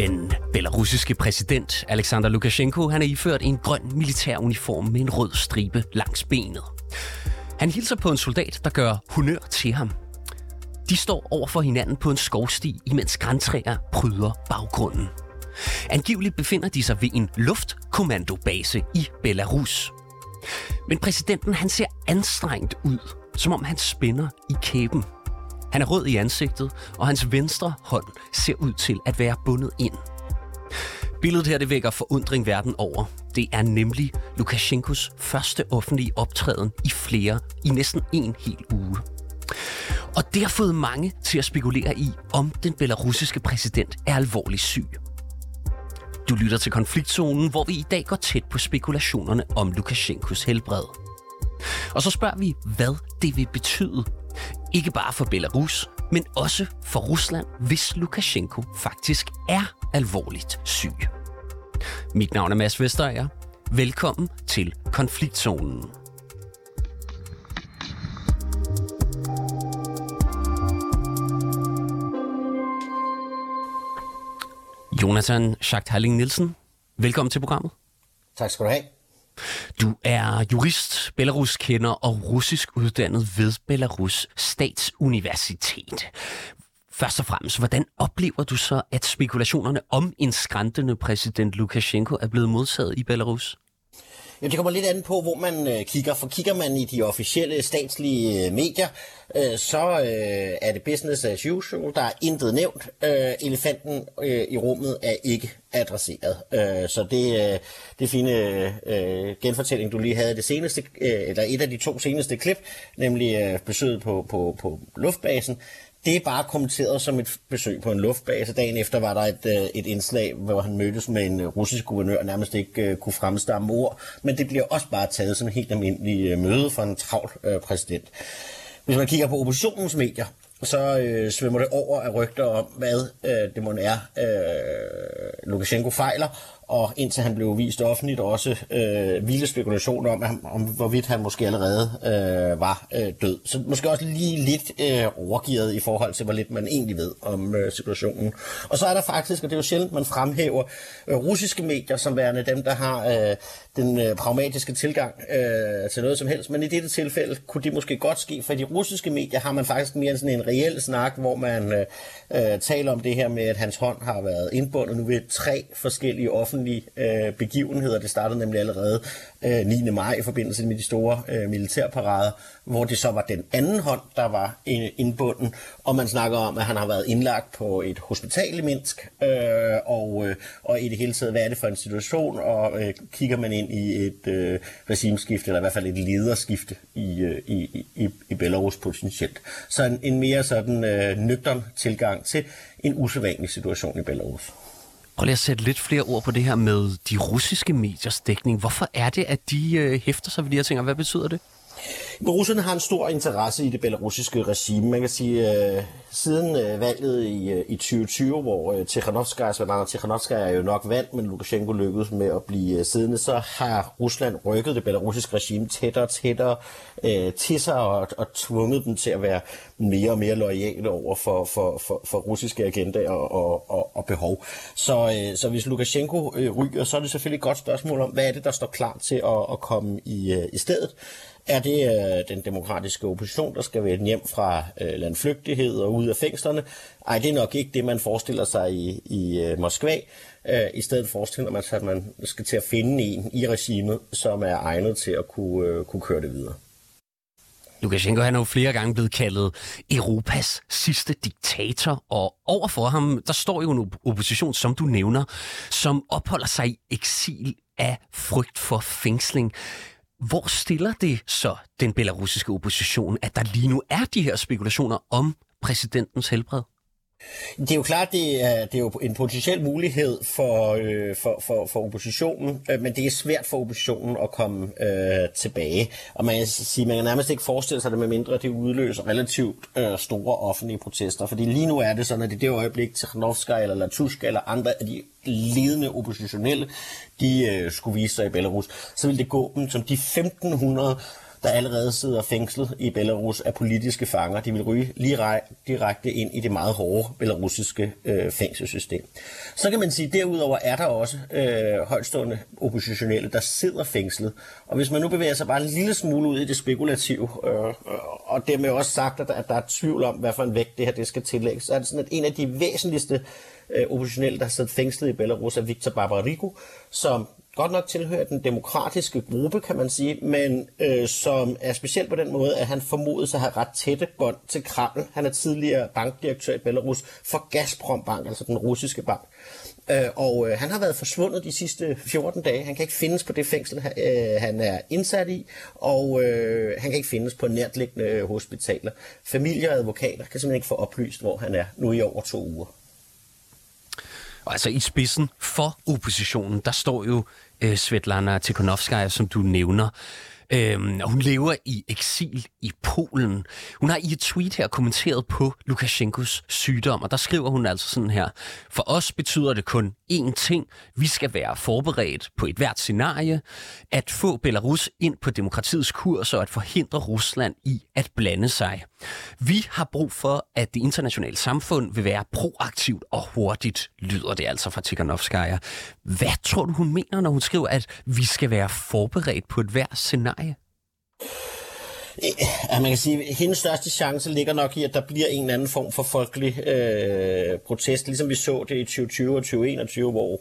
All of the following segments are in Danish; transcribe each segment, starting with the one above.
Den belarusiske præsident Alexander Lukashenko han er iført en grøn militær uniform med en rød stribe langs benet. Han hilser på en soldat, der gør honør til ham. De står over for hinanden på en skovsti, imens græntræer pryder baggrunden. Angiveligt befinder de sig ved en luftkommandobase i Belarus. Men præsidenten han ser anstrengt ud, som om han spænder i kæben. Han er rød i ansigtet, og hans venstre hånd ser ud til at være bundet ind. Billedet her det vækker forundring verden over. Det er nemlig Lukashenkos første offentlige optræden i flere, i næsten en hel uge. Og det har fået mange til at spekulere i, om den belarusiske præsident er alvorligt syg. Du lytter til konfliktzonen, hvor vi i dag går tæt på spekulationerne om Lukashenkos helbred. Og så spørger vi, hvad det vil betyde. Ikke bare for Belarus, men også for Rusland, hvis Lukashenko faktisk er alvorligt syg. Mit navn er Mads Vesterager. Velkommen til Konfliktzonen. Jonathan Schacht Halling Nielsen, velkommen til programmet. Tak skal du have. Du er jurist, Belarus kender og russisk uddannet ved Belarus Statsuniversitet. Først og fremmest, hvordan oplever du så, at spekulationerne om en skræntende præsident Lukashenko er blevet modtaget i Belarus? Jamen, det kommer lidt an på, hvor man øh, kigger. For kigger man i de officielle statslige øh, medier, øh, så øh, er det business as usual. Der er intet nævnt. Øh, elefanten øh, i rummet er ikke adresseret. Øh, så det, øh, det fine øh, genfortælling, du lige havde det seneste, øh, eller et af de to seneste klip, nemlig øh, besøget på, på, på luftbasen, det er bare kommenteret som et besøg på en luftbase. Dagen efter var der et, øh, et indslag, hvor han mødtes med en øh, russisk guvernør, og nærmest ikke uh, kunne fremstamme ord. Men det bliver også bare taget som en helt almindelig uh, møde for en travl uh, præsident. Hvis man kigger på oppositionens medier, så øh, svømmer det over af rygter om, hvad øh, det må er, øh, Lukashenko fejler, og indtil han blev vist offentligt også øh, vilde spekulationer om, om, hvorvidt han måske allerede øh, var øh, død. Så måske også lige lidt øh, overgivet i forhold til, hvor lidt man egentlig ved om øh, situationen. Og så er der faktisk, og det er jo sjældent, man fremhæver øh, russiske medier som værende dem, der har øh, den øh, pragmatiske tilgang øh, til noget som helst. Men i dette tilfælde kunne det måske godt ske, for i de russiske medier har man faktisk mere sådan en reel snak, hvor man øh, øh, taler om det her med, at hans hånd har været indbundet nu ved tre forskellige offentlige øh, begivenheder. Det startede nemlig allerede øh, 9. maj i forbindelse med de store øh, militærparader, hvor det så var den anden hånd, der var indbunden, og man snakker om, at han har været indlagt på et hospital i Minsk, øh, og, øh, og i det hele taget, hvad er det for en situation, og øh, kigger man ind i et øh, regimeskifte, eller i hvert fald et lederskifte i, øh, i, i, i Belarus potentielt. Så en, en mere sådan øh, nøgtern tilgang til en usædvanlig situation i Belarus. Prøv lige at sætte lidt flere ord på det her med de russiske mediers dækning. Hvorfor er det, at de øh, hæfter sig ved de her ting, og hvad betyder det? Russerne har en stor interesse i det belarusiske regime. Man kan sige, øh, siden øh, valget i, øh, i 2020, hvor øh, Tikhanovskaya, altså, Svetlana Tikhanovskaya er jo nok vandt, men Lukashenko lykkedes med at blive øh, siddende, så har Rusland rykket det belarusiske regime tættere og tættere øh, til sig og, og tvunget dem til at være mere og mere lojale over for, for, for, for russiske agendaer og, og, og behov. Så, øh, så hvis Lukashenko øh, ryger, så er det selvfølgelig et godt spørgsmål om, hvad er det, der står klar til at, at komme i, øh, i stedet. Er det øh, den demokratiske opposition, der skal vende hjem fra øh, landflygtighed og ud af fængslerne? Ej, det er nok ikke det, man forestiller sig i, i øh, Moskva. Øh, I stedet forestiller man sig, at man skal til at finde en i regimet, som er egnet til at kunne, øh, kunne køre det videre. Lukashenko han er jo flere gange blevet kaldet Europas sidste diktator, og overfor ham, der står jo en opposition, som du nævner, som opholder sig i eksil af frygt for fængsling. Hvor stiller det så den belarusiske opposition, at der lige nu er de her spekulationer om præsidentens helbred? Det er jo klart, det er, det er jo en potentiel mulighed for, øh, for, for, for oppositionen, øh, men det er svært for oppositionen at komme øh, tilbage. Og man kan sige, man kan nærmest ikke forestille sig det, med mindre det udløser relativt øh, store offentlige protester. Fordi lige nu er det sådan, at i det øjeblik, Tikhanovskaya eller Latuska eller andre af de ledende oppositionelle, de øh, skulle vise sig i Belarus, så vil det gå dem som de 1500 der allerede sidder fængslet i Belarus af politiske fanger. De vil ryge lige direkte ind i det meget hårde belarusiske øh, fængselssystem. Så kan man sige, at derudover er der også øh, højtstående oppositionelle, der sidder fængslet. Og hvis man nu bevæger sig bare en lille smule ud i det spekulative, øh, øh, og dermed også sagt, at der, at der er tvivl om, hvad for en vægt det her det skal tillægges, så er det sådan, at en af de væsentligste øh, oppositionelle, der sidder fængslet i Belarus, er Viktor Barbarigo, som godt nok tilhører den demokratiske gruppe, kan man sige, men øh, som er specielt på den måde, at han formodes at have ret tætte bånd til Kreml. Han er tidligere bankdirektør i Belarus for Gazprom Bank, altså den russiske bank. Øh, og øh, han har været forsvundet de sidste 14 dage. Han kan ikke findes på det fængsel, øh, han er indsat i, og øh, han kan ikke findes på nærtliggende hospitaler. Familie og advokater kan simpelthen ikke få oplyst, hvor han er nu i over to uger. Og altså i spidsen for oppositionen, der står jo øh, Svetlana Tikhonovskaya, som du nævner. Øhm, og hun lever i eksil i Polen. Hun har i et tweet her kommenteret på Lukashenkos sygdom, og der skriver hun altså sådan her. For os betyder det kun én ting. Vi skal være forberedt på et hvert scenarie. At få Belarus ind på demokratiets kurs og at forhindre Rusland i at blande sig. Vi har brug for, at det internationale samfund vil være proaktivt og hurtigt, lyder det altså fra Tikhanovskaya. Hvad tror du, hun mener, når hun skriver, at vi skal være forberedt på et hvert scenarie? Ja, man kan sige, at hendes største chance ligger nok i, at der bliver en eller anden form for folkelig øh, protest, ligesom vi så det i 2020 og 2021, hvor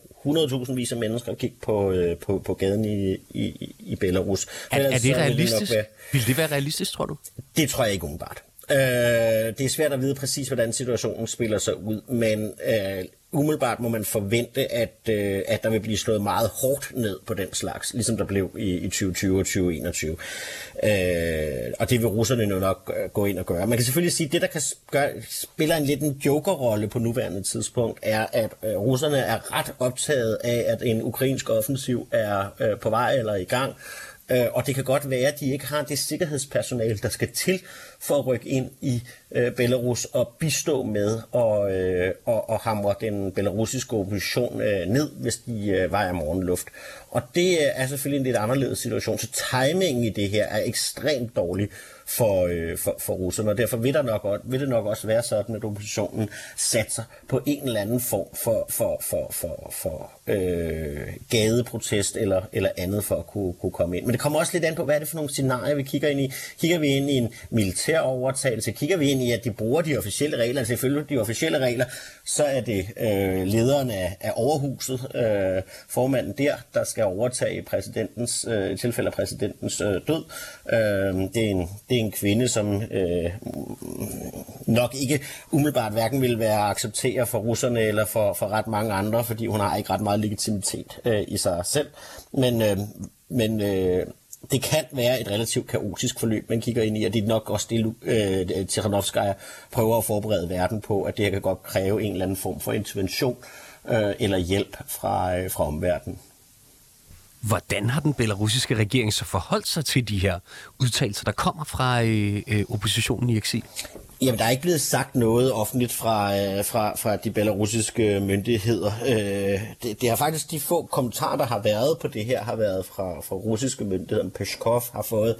100.000 vis af mennesker gik på, øh, på, på gaden i, i, i Belarus. Er, er det realistisk? Det være, vil det være realistisk, tror du? Det tror jeg ikke umiddelbart. Øh, det er svært at vide præcis, hvordan situationen spiller sig ud, men øh, umiddelbart må man forvente, at, øh, at der vil blive slået meget hårdt ned på den slags, ligesom der blev i, i 2020 og 2021. Øh, og det vil russerne jo nok øh, gå ind og gøre. Man kan selvfølgelig sige, at det, der kan gøre, spiller en lidt en jokerrolle på nuværende tidspunkt, er, at øh, russerne er ret optaget af, at en ukrainsk offensiv er øh, på vej eller i gang, Øh, og det kan godt være, at de ikke har det sikkerhedspersonale, der skal til for at rykke ind i øh, Belarus og bistå med og, øh, og, og hamre den belarusiske opposition øh, ned, hvis de øh, vejer morgenluft. Og det øh, er selvfølgelig en lidt anderledes situation, så timingen i det her er ekstremt dårlig for, øh, for, for russerne, og derfor vil, der nok, vil det nok også være sådan, at oppositionen satser på en eller anden form for, for, for, for, for øh, gadeprotest eller, eller andet for at kunne, kunne komme ind. Men det kommer også lidt an på, hvad er det for nogle scenarier, vi kigger ind i. Kigger vi ind i en militær overtagelse? Kigger vi ind i, at de bruger de officielle regler? Altså ifølge de officielle regler, så er det øh, lederen af, af overhuset, øh, formanden der, der skal overtage præsidentens, øh, tilfælde af præsidentens øh, død. Øh, det, er en, det er en kvinde, som øh, nok ikke umiddelbart hverken vil være accepteret for russerne eller for, for ret mange andre, fordi hun har ikke ret meget legitimitet øh, i sig selv. Men, øh, men øh, det kan være et relativt kaotisk forløb, man kigger ind i, og det er nok også det, øh, Tiranovskaya prøver at forberede verden på, at det her kan godt kræve en eller anden form for intervention øh, eller hjælp fra, øh, fra omverdenen. Hvordan har den belarusiske regering så forholdt sig til de her udtalelser, der kommer fra øh, øh, oppositionen i eksil? Jamen, der er ikke blevet sagt noget offentligt fra, øh, fra, fra de belarusiske myndigheder. Øh, det, det har faktisk de få kommentarer, der har været på det her, har været fra, fra russiske myndigheder. Peskov har fået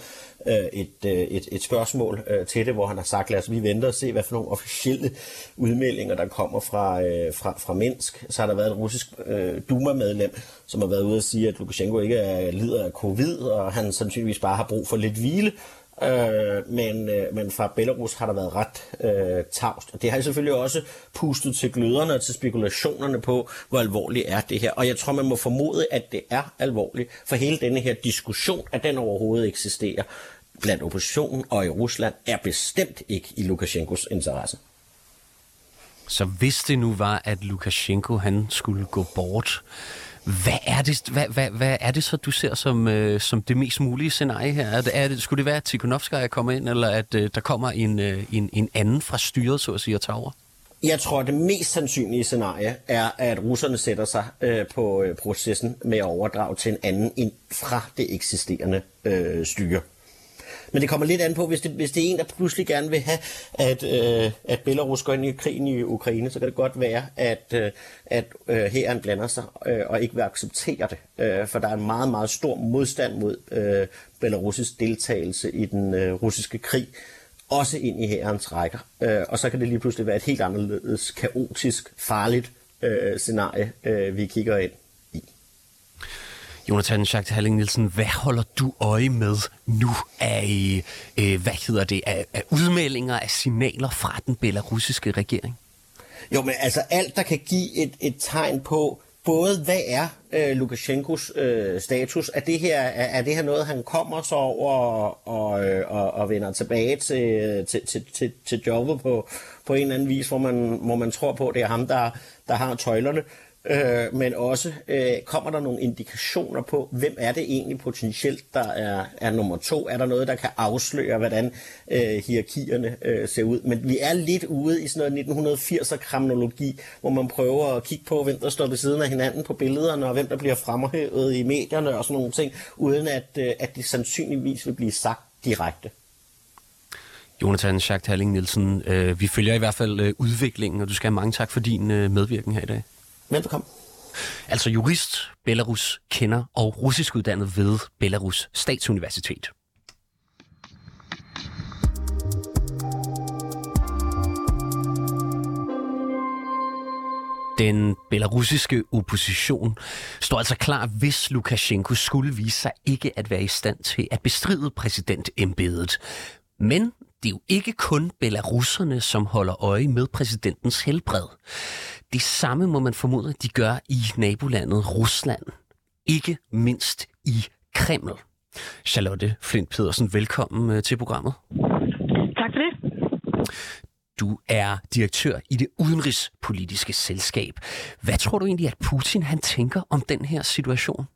øh, et, øh, et, et spørgsmål øh, til det, hvor han har sagt, lad os vi vente og se, hvad for nogle officielle udmeldinger, der kommer fra, øh, fra, fra Minsk. Så har der været en russisk øh, Duma-medlem, som har været ude at sige, at Lukashenko ikke er, lider af covid, og han sandsynligvis bare har brug for lidt hvile. Øh, Øh, men, øh, men fra Belarus har der været ret øh, tavst. Og det har selvfølgelig også pustet til gløderne og til spekulationerne på, hvor alvorligt er det her. Og jeg tror, man må formode, at det er alvorligt, for hele denne her diskussion, at den overhovedet eksisterer blandt oppositionen og i Rusland, er bestemt ikke i Lukashenkos interesse. Så hvis det nu var, at Lukashenko han skulle gå bort, hvad er det, hvad, hvad, hvad er det så, du ser som, øh, som det mest mulige scenarie her? Er det, er det, skulle det være, at Tikhonovskaya kommer ind, eller at øh, der kommer en, øh, en, en anden fra styret, så at sige, og tager over? Jeg tror, at det mest sandsynlige scenarie er, at russerne sætter sig øh, på øh, processen med at overdrage til en anden ind fra det eksisterende øh, styre. Men det kommer lidt an på, hvis det, hvis det er en, der pludselig gerne vil have, at, øh, at Belarus går ind i krigen i Ukraine, så kan det godt være, at, øh, at øh, herren blander sig øh, og ikke vil acceptere det. Øh, for der er en meget, meget stor modstand mod øh, Belarus' deltagelse i den øh, russiske krig også ind i herrens rækker. Øh, og så kan det lige pludselig være et helt anderledes kaotisk, farligt øh, scenarie, øh, vi kigger ind i. Jonathan Schacht Halling Nielsen, hvad holder du øje med nu af, øh, hvad hedder det, af, af udmeldinger, af signaler fra den belarusiske regering? Jo, men altså alt, der kan give et, et tegn på, både hvad er øh, Lukashenkos øh, status? Er det, her, er, er det her noget, han kommer så over og, og, øh, og, og vender tilbage til, til, til, til, til jobbet på, på en eller anden vis, hvor man, hvor man tror på, at det er ham, der, der har tøjlerne? Øh, men også øh, kommer der nogle indikationer på, hvem er det egentlig potentielt, der er, er nummer to? Er der noget, der kan afsløre, hvordan øh, hierarkierne øh, ser ud? Men vi er lidt ude i sådan noget 1980'er-kriminologi, hvor man prøver at kigge på, hvem der står ved siden af hinanden på billederne, og hvem der bliver fremhævet i medierne og sådan nogle ting, uden at, øh, at det sandsynligvis vil blive sagt direkte. Jonathan Schacht Halling Nielsen, øh, vi følger i hvert fald øh, udviklingen, og du skal have mange tak for din øh, medvirken her i dag. Velbekomme. Altså jurist, Belarus kender og russisk uddannet ved Belarus Statsuniversitet. Den belarusiske opposition står altså klar, hvis Lukashenko skulle vise sig ikke at være i stand til at bestride præsidentembedet. Men det er jo ikke kun belaruserne, som holder øje med præsidentens helbred. Det samme må man formode, at de gør i nabolandet Rusland. Ikke mindst i Kreml. Charlotte Flint Pedersen, velkommen øh, til programmet. Tak for det. Du er direktør i det udenrigspolitiske selskab. Hvad tror du egentlig, at Putin han tænker om den her situation?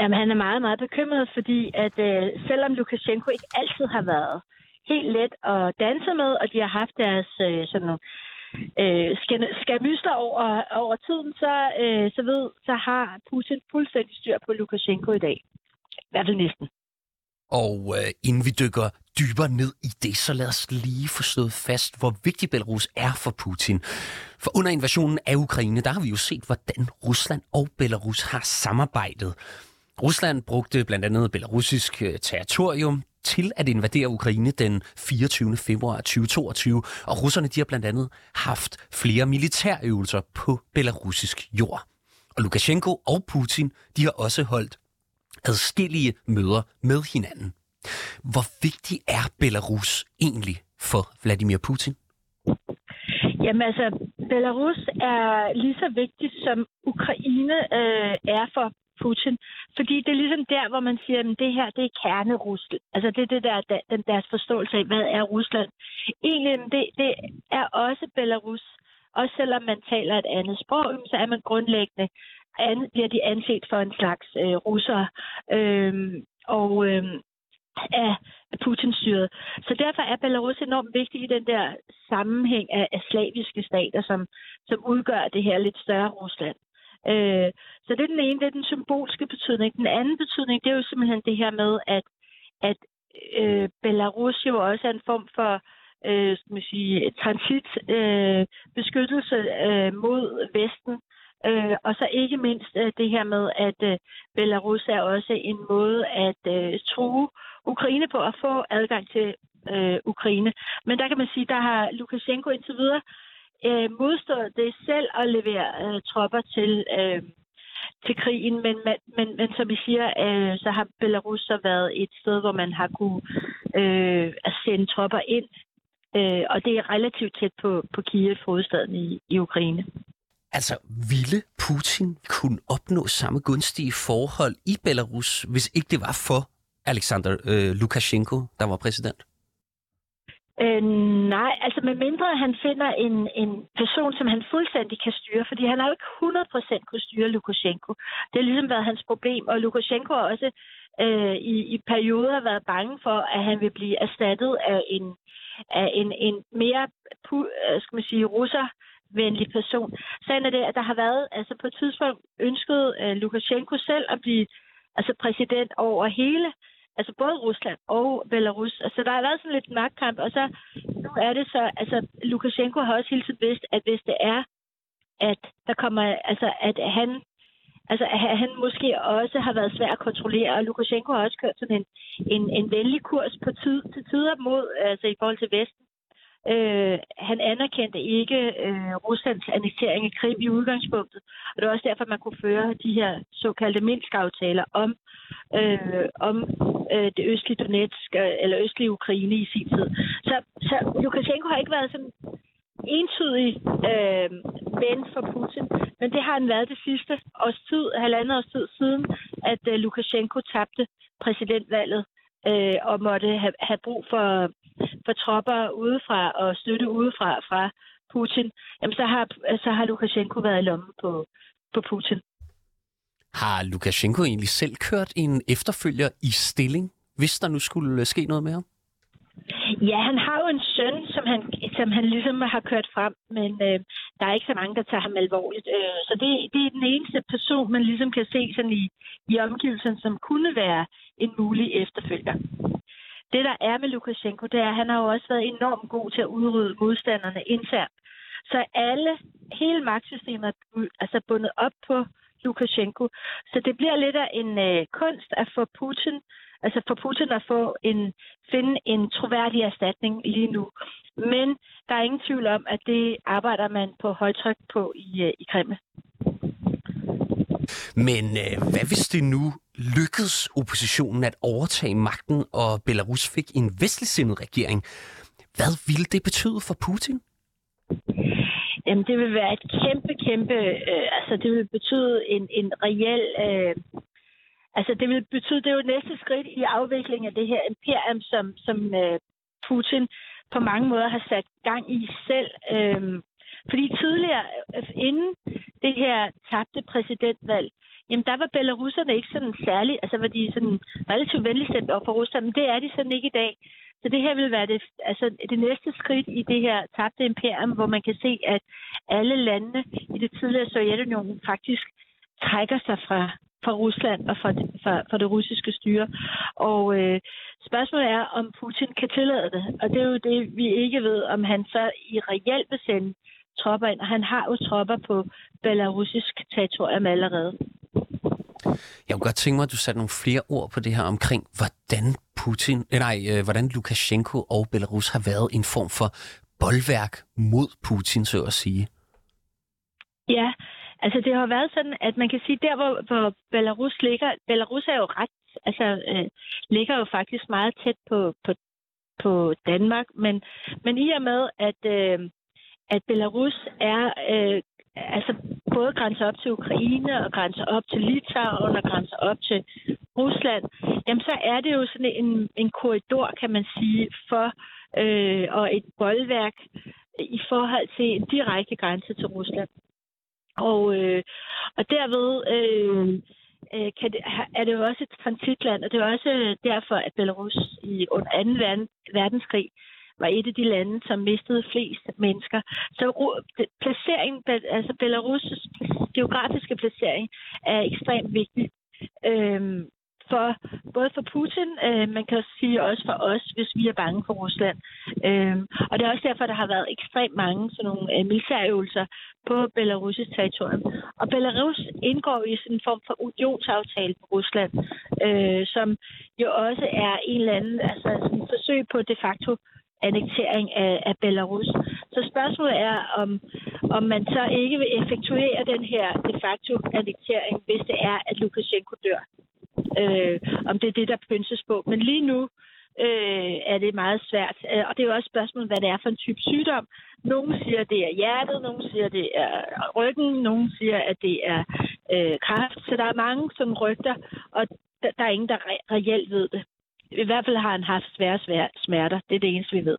Jamen, han er meget, meget bekymret, fordi at øh, selvom Lukashenko ikke altid har været helt let at danse med, og de har haft deres øh, sådan øh, skamysler over, over tiden, så, øh, så, ved, så har Putin fuldstændig styr på Lukashenko i dag. I hvert fald næsten. Og øh, inden vi dykker dybere ned i det, så lad os lige få slået fast, hvor vigtig Belarus er for Putin. For under invasionen af Ukraine, der har vi jo set, hvordan Rusland og Belarus har samarbejdet. Rusland brugte blandt andet belarusisk øh, territorium til at invadere Ukraine den 24. februar 2022, og russerne de har blandt andet haft flere militærøvelser på belarusisk jord. Og Lukashenko og Putin de har også holdt adskillige møder med hinanden. Hvor vigtig er Belarus egentlig for Vladimir Putin? Jamen altså, Belarus er lige så vigtig som Ukraine øh, er for Putin. Fordi det er ligesom der, hvor man siger, at det her, det er kernerusland. Altså det er det der, der, den deres forståelse af, hvad er Rusland. Egentlig, det, det er også Belarus. Også selvom man taler et andet sprog, så er man grundlæggende, an, bliver de anset for en slags øh, russer. Øhm, og øhm, af Putin-styret. Så derfor er Belarus enormt vigtig i den der sammenhæng af, af slaviske stater, som, som udgør det her lidt større Rusland. Øh, så det er den ene, det er den symbolske betydning. Den anden betydning, det er jo simpelthen det her med, at, at øh, Belarus jo også er en form for øh, skal man sige, transit øh, beskyttelse øh, mod Vesten. Øh, og så ikke mindst øh, det her med, at øh, Belarus er også en måde at øh, true Ukraine på at få adgang til øh, Ukraine. Men der kan man sige, der har Lukashenko indtil videre øh, modstå det selv at levere øh, tropper til, øh, til krigen, men, men, men som vi siger, øh, så har Belarus så været et sted, hvor man har kunne øh, sende tropper ind, øh, og det er relativt tæt på, på Kiev, hovedstaden i, i Ukraine. Altså, ville Putin kunne opnå samme gunstige forhold i Belarus, hvis ikke det var for Alexander øh, Lukashenko, der var præsident? Øh, nej, altså med mindre han finder en, en person, som han fuldstændig kan styre, fordi han har jo ikke 100% kunne styre Lukashenko. Det har ligesom været hans problem, og Lukashenko har også øh, i, i perioder været bange for, at han vil blive erstattet af en, af en, en mere, øh, skal man sige, russer venlig person. Sagen er det, at der har været, altså på et tidspunkt ønsket øh, Lukashenko selv at blive altså præsident over hele Altså både Rusland og Belarus. Altså der har været sådan lidt magtkamp, og så nu er det så, altså Lukashenko har også hele tiden vidst, at hvis det er, at der kommer, altså at han Altså, at han måske også har været svær at kontrollere, og Lukashenko har også kørt sådan en, en, en venlig kurs på tid, til tider mod, altså i forhold til Vesten. Øh, han anerkendte ikke øh, Ruslands annektering af Krim i udgangspunktet, og det var også derfor, man kunne føre de her såkaldte Minsk-aftaler om, øh, om øh, det østlige Donetsk, øh, eller østlige Ukraine i sin tid. Så, så Lukashenko har ikke været sådan entydig øh, ven for Putin, men det har han været det sidste års tid, halvandet års tid siden, at øh, Lukashenko tabte præsidentvalget øh, og måtte have, have brug for, for tropper udefra og støtte udefra fra Putin, jamen så har, så har Lukashenko været i lommen på, på Putin. Har Lukashenko egentlig selv kørt en efterfølger i stilling, hvis der nu skulle ske noget med ham? Ja, han har jo en søn, som han, som han ligesom har kørt frem, men øh, der er ikke så mange, der tager ham alvorligt. Øh, så det, det er den eneste person, man ligesom kan se sådan i, i omgivelsen, som kunne være en mulig efterfølger. Det, der er med Lukashenko, det er, at han har jo også været enormt god til at udrydde modstanderne internt. Så alle, hele magtsystemet er altså bundet op på Lukashenko. Så det bliver lidt af en øh, kunst at få Putin altså for Putin at få en, finde en troværdig erstatning lige nu. Men der er ingen tvivl om, at det arbejder man på højtryk på i, øh, i Kreml. Men øh, hvad hvis det nu lykkedes oppositionen at overtage magten, og Belarus fik en vestligsindet regering? Hvad ville det betyde for Putin? Jamen, det vil være et kæmpe, kæmpe... Øh, altså, det vil betyde en, en reel øh, Altså, det vil betyde, det er jo næste skridt i afviklingen af det her imperium, som, som øh, Putin på mange måder har sat gang i selv. Øh, fordi tidligere, øh, inden det her tabte præsidentvalg, jamen der var belarusserne ikke sådan særligt, altså var de sådan relativt venligstemt op for Rusland, men det er de sådan ikke i dag. Så det her vil være det, altså det næste skridt i det her tabte imperium, hvor man kan se, at alle landene i det tidligere Sovjetunionen faktisk trækker sig fra, fra Rusland og fra, fra, fra det russiske styre. Og øh, spørgsmålet er, om Putin kan tillade det. Og det er jo det, vi ikke ved, om han så i reelt vil sende tropper ind. Og han har jo tropper på belarusisk territorium allerede. Jeg kunne godt tænke mig, at du satte nogle flere ord på det her omkring, hvordan Putin, øh, nej, øh, hvordan Lukashenko og Belarus har været en form for boldværk mod Putin, så at sige. Ja, Altså, det har været sådan, at man kan sige, der hvor, hvor Belarus ligger, Belarus er jo ret, altså, øh, ligger jo faktisk meget tæt på, på, på Danmark, men, men i og med, at, øh, at Belarus er øh, altså både grænser op til Ukraine og grænser op til Litauen og grænser op til Rusland, jamen så er det jo sådan en, en korridor, kan man sige, for øh, og et boldværk i forhold til en direkte grænse til Rusland. Og, øh, og derved øh, øh kan det, er det jo også et transitland, og det er også derfor, at Belarus i under 2. Verdenskrig var et af de lande, som mistede flest mennesker. Så placeringen, altså Belarus' geografiske placering er ekstremt vigtig. Øhm, for både for Putin, øh, man kan sige også for os, hvis vi er bange for Rusland. Øh, og det er også derfor, der har været ekstremt mange sådan nogle øh, militærøvelser på Belarus' territorium. Og Belarus indgår i sådan en form for unionsaftale på Rusland, øh, som jo også er en eller anden altså sådan et forsøg på de facto annektering af, af Belarus. Så spørgsmålet er, om, om man så ikke vil effektuere den her de facto annektering, hvis det er, at Lukashenko dør øh, om det er det, der pynses på. Men lige nu øh, er det meget svært. Øh, og det er jo også spørgsmålet, hvad det er for en type sygdom. Nogle siger, det er hjertet, nogle siger, det er ryggen, nogle siger, at det er øh, kræft. Så der er mange sådan rygter, og der, der er ingen, der re- reelt ved det. I hvert fald har han haft svære, svære smerter. Det er det eneste, vi ved.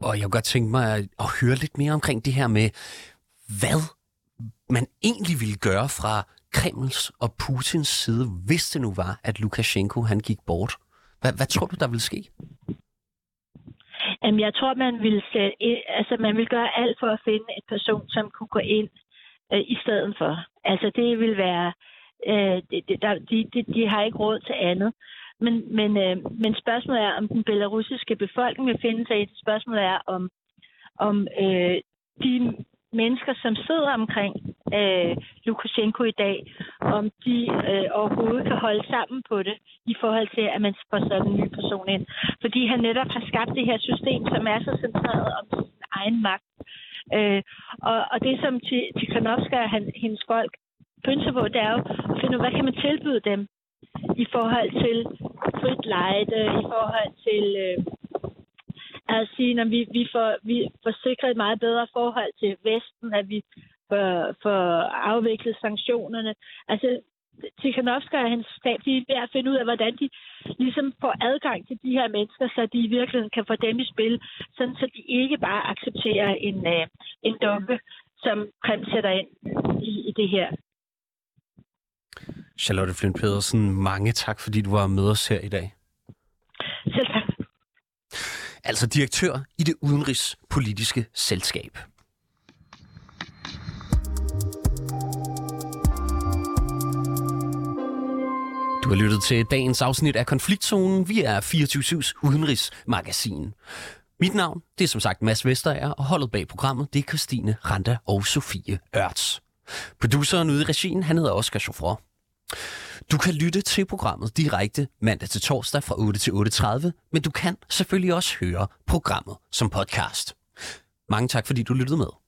Og jeg kunne godt tænke mig at høre lidt mere omkring det her med, hvad man egentlig ville gøre fra Kremls og Putins side, hvis det nu var, at Lukashenko han gik bort? Hvad, hvad tror du, der vil ske? Jamen, jeg tror, man vil, altså, man vil gøre alt for at finde en person, som kunne gå ind øh, i stedet for. Altså, det vil være... Øh, der, de, de, de har ikke råd til andet. Men, men, øh, men spørgsmålet er, om den belarusiske befolkning vil finde sig i det. Spørgsmålet er, om, om øh, de mennesker, som sidder omkring øh, Lukashenko i dag, om de øh, overhovedet kan holde sammen på det i forhold til, at man får sådan en ny person ind. Fordi han netop har skabt det her system, som er så centreret om sin egen magt. Øh, og, og det, som Tikhanovska og hendes folk pynser på, det er jo at finde ud, hvad kan man tilbyde dem i forhold til frit lejde, i forhold til øh, at sige, at vi, vi, får, vi får sikret et meget bedre forhold til Vesten, at vi får, får afviklet sanktionerne. Altså, Tikhanovskaya og hans stab, de er ved at finde ud af, hvordan de ligesom får adgang til de her mennesker, så de i virkeligheden kan få dem i spil, sådan så de ikke bare accepterer en, øh, en dumpe, som Krem sætter ind i, i det her. Charlotte Flint Pedersen, mange tak, fordi du var med os her i dag. Selv tak. Altså direktør i det udenrigspolitiske selskab. Du har lyttet til dagens afsnit af Konfliktzonen. Vi er 24-7's udenrigsmagasin. Mit navn, det er som sagt Mads Vesterager, og holdet bag programmet, det er Christine Randa og Sofie Ørts. Produceren ude i regien, han hedder Oscar Chauffeur. Du kan lytte til programmet direkte mandag til torsdag fra 8 til 8.30, men du kan selvfølgelig også høre programmet som podcast. Mange tak, fordi du lyttede med.